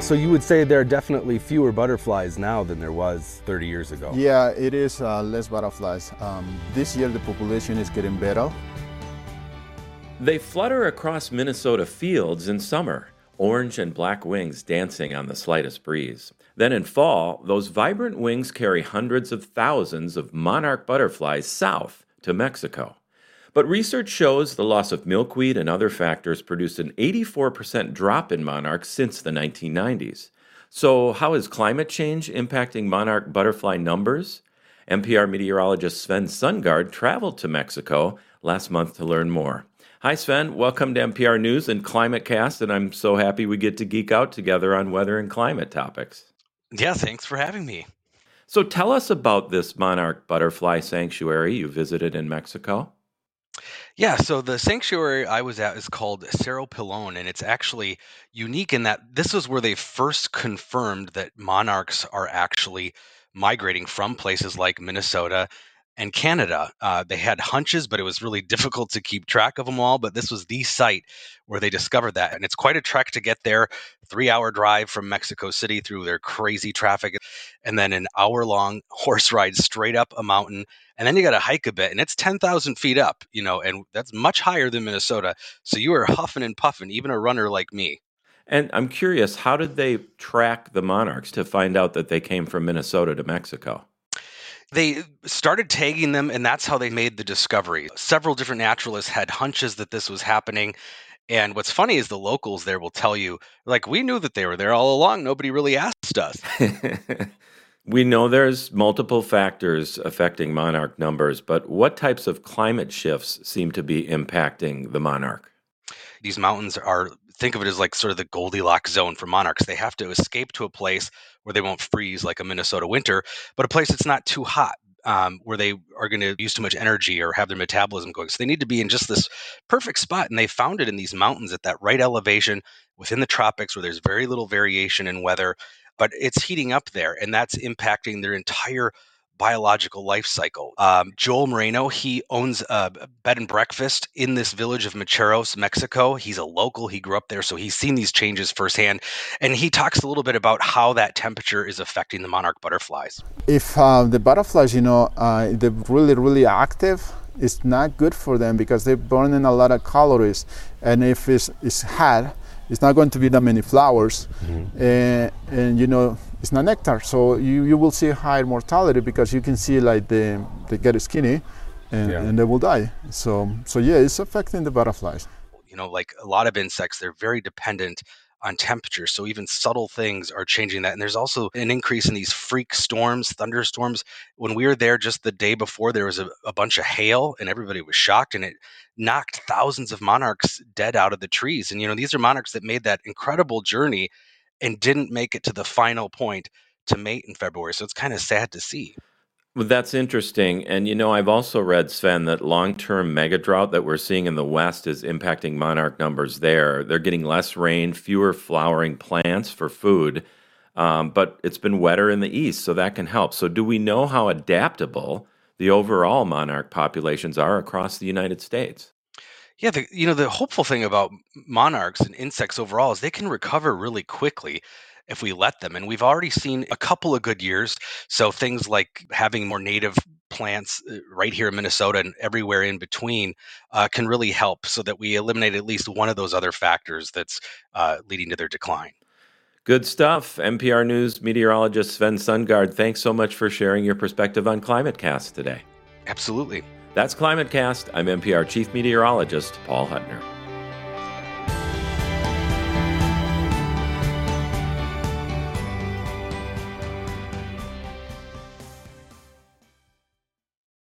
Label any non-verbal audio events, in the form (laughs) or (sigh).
So you would say there are definitely fewer butterflies now than there was 30 years ago. Yeah, it is uh, less butterflies. Um, this year the population is getting better. They flutter across Minnesota fields in summer, orange and black wings dancing on the slightest breeze. Then in fall, those vibrant wings carry hundreds of thousands of monarch butterflies south to Mexico. But research shows the loss of milkweed and other factors produced an 84% drop in monarchs since the 1990s. So, how is climate change impacting monarch butterfly numbers? MPR meteorologist Sven Sundgaard traveled to Mexico last month to learn more. Hi, Sven. Welcome to MPR News and Climate Cast, and I'm so happy we get to geek out together on weather and climate topics. Yeah, thanks for having me. So, tell us about this monarch butterfly sanctuary you visited in Mexico. Yeah, so the sanctuary I was at is called Cerro Pelón, and it's actually unique in that this is where they first confirmed that monarchs are actually migrating from places like Minnesota and Canada. Uh, they had hunches, but it was really (laughs) difficult to keep track of them all. But this was the site where they discovered that. And it's quite a trek to get there three hour drive from Mexico City through their crazy traffic, and then an hour long (laughs) horse ride straight up a mountain. And then you got to hike a bit, and it's 10,000 feet up, you know, and that's much higher than Minnesota. So you are huffing and puffing, even a runner like me. And I'm curious, how did they track the monarchs to find out that they came from Minnesota to Mexico? They started tagging them, and that's how they made the discovery. Several different naturalists had hunches that this was happening. And what's funny is the locals there will tell you, like, we knew that they were there all along. Nobody really asked us. (laughs) we know there's multiple factors affecting monarch numbers, but what types of climate shifts seem to be impacting the monarch? These mountains are think of it as like sort of the Goldilocks zone for monarchs. They have to escape to a place where they won't freeze like a Minnesota winter, but a place that's not too hot. Um, where they are going to use too much energy or have their metabolism going. So they need to be in just this perfect spot. And they found it in these mountains at that right elevation within the tropics where there's very little variation in weather, but it's heating up there. And that's impacting their entire biological life cycle. Um, Joel Moreno, he owns a bed and breakfast in this village of Macheros, Mexico. He's a local, he grew up there, so he's seen these changes firsthand. And he talks a little bit about how that temperature is affecting the monarch butterflies. If uh, the butterflies, you know, uh, they're really, really active, it's not good for them because they're burning a lot of calories. And if it's, it's hot, it's not going to be that many flowers, mm-hmm. and, and you know it's not nectar. So you, you will see higher mortality because you can see like they they get skinny, and, yeah. and they will die. So so yeah, it's affecting the butterflies. You know, like a lot of insects, they're very dependent on temperature. So even subtle things are changing that. And there's also an increase in these freak storms, thunderstorms. When we were there just the day before, there was a, a, bunch of hail and everybody was shocked and it knocked thousands of monarchs dead out of the trees. And, you know, these are monarchs that made that incredible journey and didn't make it to the final point to mate in February. So it's kind of sad to see. Well, that's interesting. And you know, I've also read, Sven, that long term mega drought that we're seeing in the West is impacting monarch numbers there. They're getting less rain, fewer flowering plants for food, um, but it's been wetter in the East, so that can help. So, do we know how adaptable the overall monarch populations are across the United States? Yeah, the, you know, the hopeful thing about monarchs and insects overall is they can recover really quickly if we let them. And we've already seen a couple of good years. So things like having more native plants uh, right here in Minnesota and everywhere in between uh, can really help so that we eliminate at least one of those other factors that's uh, leading to their decline. Good stuff. MPR News meteorologist Sven Sundgaard, thanks so much for sharing your perspective on ClimateCast today. Absolutely. That's ClimateCast. I'm MPR Chief Meteorologist Paul Huttner.